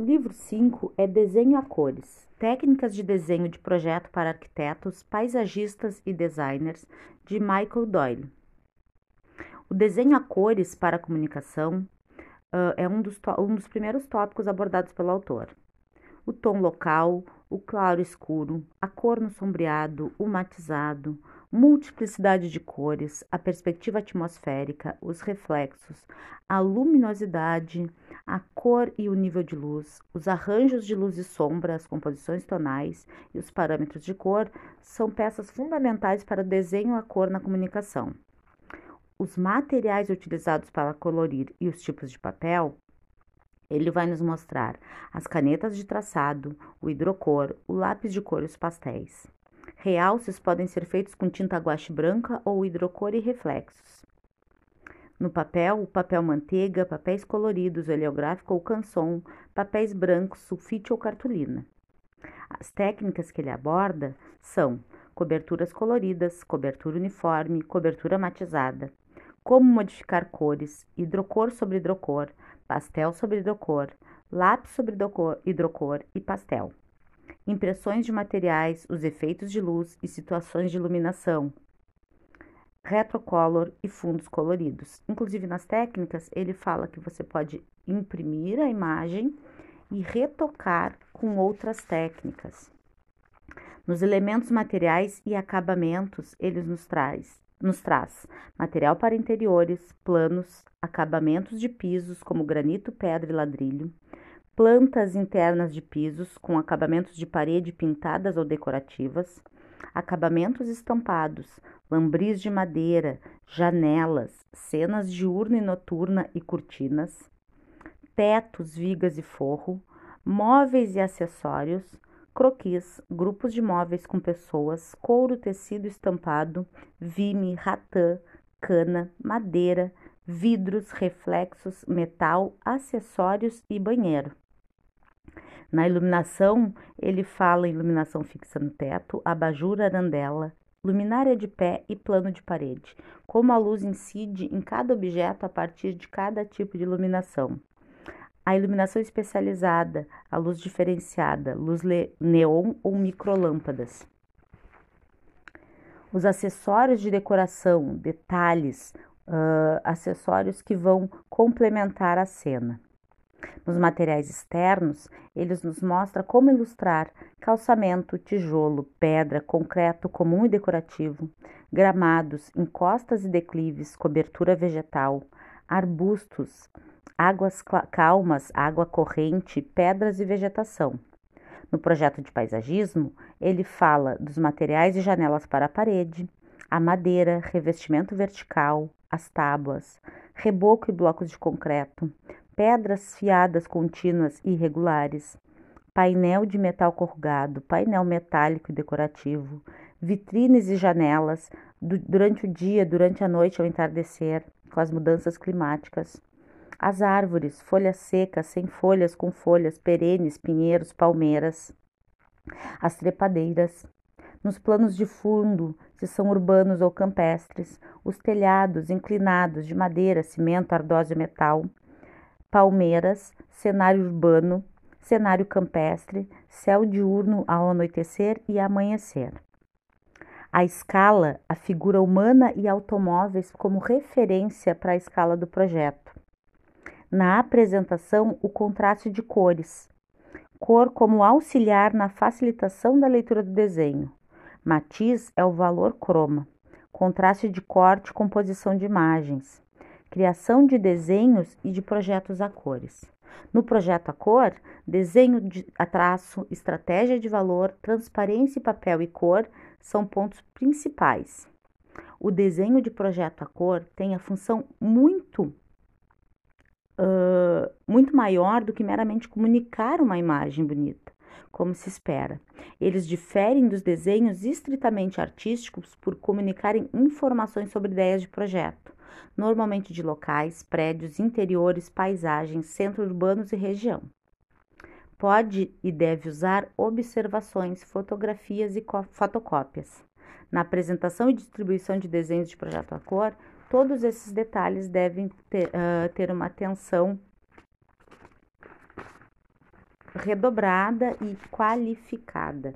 O livro 5 é Desenho a Cores Técnicas de Desenho de Projeto para Arquitetos, Paisagistas e Designers, de Michael Doyle. O desenho a cores para a comunicação uh, é um dos, um dos primeiros tópicos abordados pelo autor. O tom local, o claro escuro, a cor no sombreado, o matizado, multiplicidade de cores, a perspectiva atmosférica, os reflexos, a luminosidade, a cor e o nível de luz, os arranjos de luz e sombra, as composições tonais e os parâmetros de cor são peças fundamentais para o desenho a cor na comunicação. Os materiais utilizados para colorir e os tipos de papel ele vai nos mostrar as canetas de traçado, o hidrocor, o lápis de cor e os pastéis. Realces podem ser feitos com tinta guache branca ou hidrocor e reflexos. No papel, papel manteiga, papéis coloridos, oleográfico ou canson, papéis brancos, sulfite ou cartolina. As técnicas que ele aborda são coberturas coloridas, cobertura uniforme, cobertura matizada, como modificar cores, hidrocor sobre hidrocor, pastel sobre hidrocor, lápis sobre hidrocor e pastel impressões de materiais, os efeitos de luz e situações de iluminação, retrocolor e fundos coloridos. Inclusive nas técnicas, ele fala que você pode imprimir a imagem e retocar com outras técnicas. Nos elementos materiais e acabamentos, ele nos traz, nos traz material para interiores, planos, acabamentos de pisos como granito, pedra e ladrilho, plantas internas de pisos com acabamentos de parede pintadas ou decorativas, acabamentos estampados, lambris de madeira, janelas, cenas diurna e noturna e cortinas, tetos, vigas e forro, móveis e acessórios, croquis, grupos de móveis com pessoas, couro, tecido estampado, vime, ratã, cana, madeira, vidros, reflexos, metal, acessórios e banheiro. Na iluminação, ele fala iluminação fixa no teto, abajur, arandela, luminária de pé e plano de parede, como a luz incide em cada objeto a partir de cada tipo de iluminação. A iluminação especializada, a luz diferenciada, luz neon ou microlâmpadas. Os acessórios de decoração, detalhes, uh, acessórios que vão complementar a cena. Nos materiais externos, eles nos mostra como ilustrar calçamento, tijolo, pedra, concreto comum e decorativo, gramados, encostas e declives, cobertura vegetal, arbustos, águas calmas, água corrente, pedras e vegetação. No projeto de paisagismo, ele fala dos materiais e janelas para a parede, a madeira, revestimento vertical, as tábuas, reboco e blocos de concreto, pedras fiadas contínuas e irregulares, painel de metal corrugado, painel metálico e decorativo, vitrines e janelas durante o dia, durante a noite ao entardecer, com as mudanças climáticas. As árvores, folhas secas, sem folhas, com folhas, perenes, pinheiros, palmeiras. As trepadeiras. Nos planos de fundo, se são urbanos ou campestres, os telhados inclinados de madeira, cimento, ardósia e metal, palmeiras, cenário urbano, cenário campestre, céu diurno ao anoitecer e amanhecer. A escala, a figura humana e automóveis como referência para a escala do projeto. Na apresentação, o contraste de cores. Cor como auxiliar na facilitação da leitura do desenho. Matiz é o valor croma. Contraste de corte, composição de imagens criação de desenhos e de projetos a cores. No projeto a cor, desenho de, a traço, estratégia de valor, transparência, papel e cor são pontos principais. O desenho de projeto a cor tem a função muito, uh, muito maior do que meramente comunicar uma imagem bonita, como se espera. Eles diferem dos desenhos estritamente artísticos por comunicarem informações sobre ideias de projeto normalmente de locais, prédios, interiores, paisagens, centros urbanos e região. Pode e deve usar observações, fotografias e fotocópias. Na apresentação e distribuição de desenhos de projeto a cor, todos esses detalhes devem ter, uh, ter uma atenção redobrada e qualificada.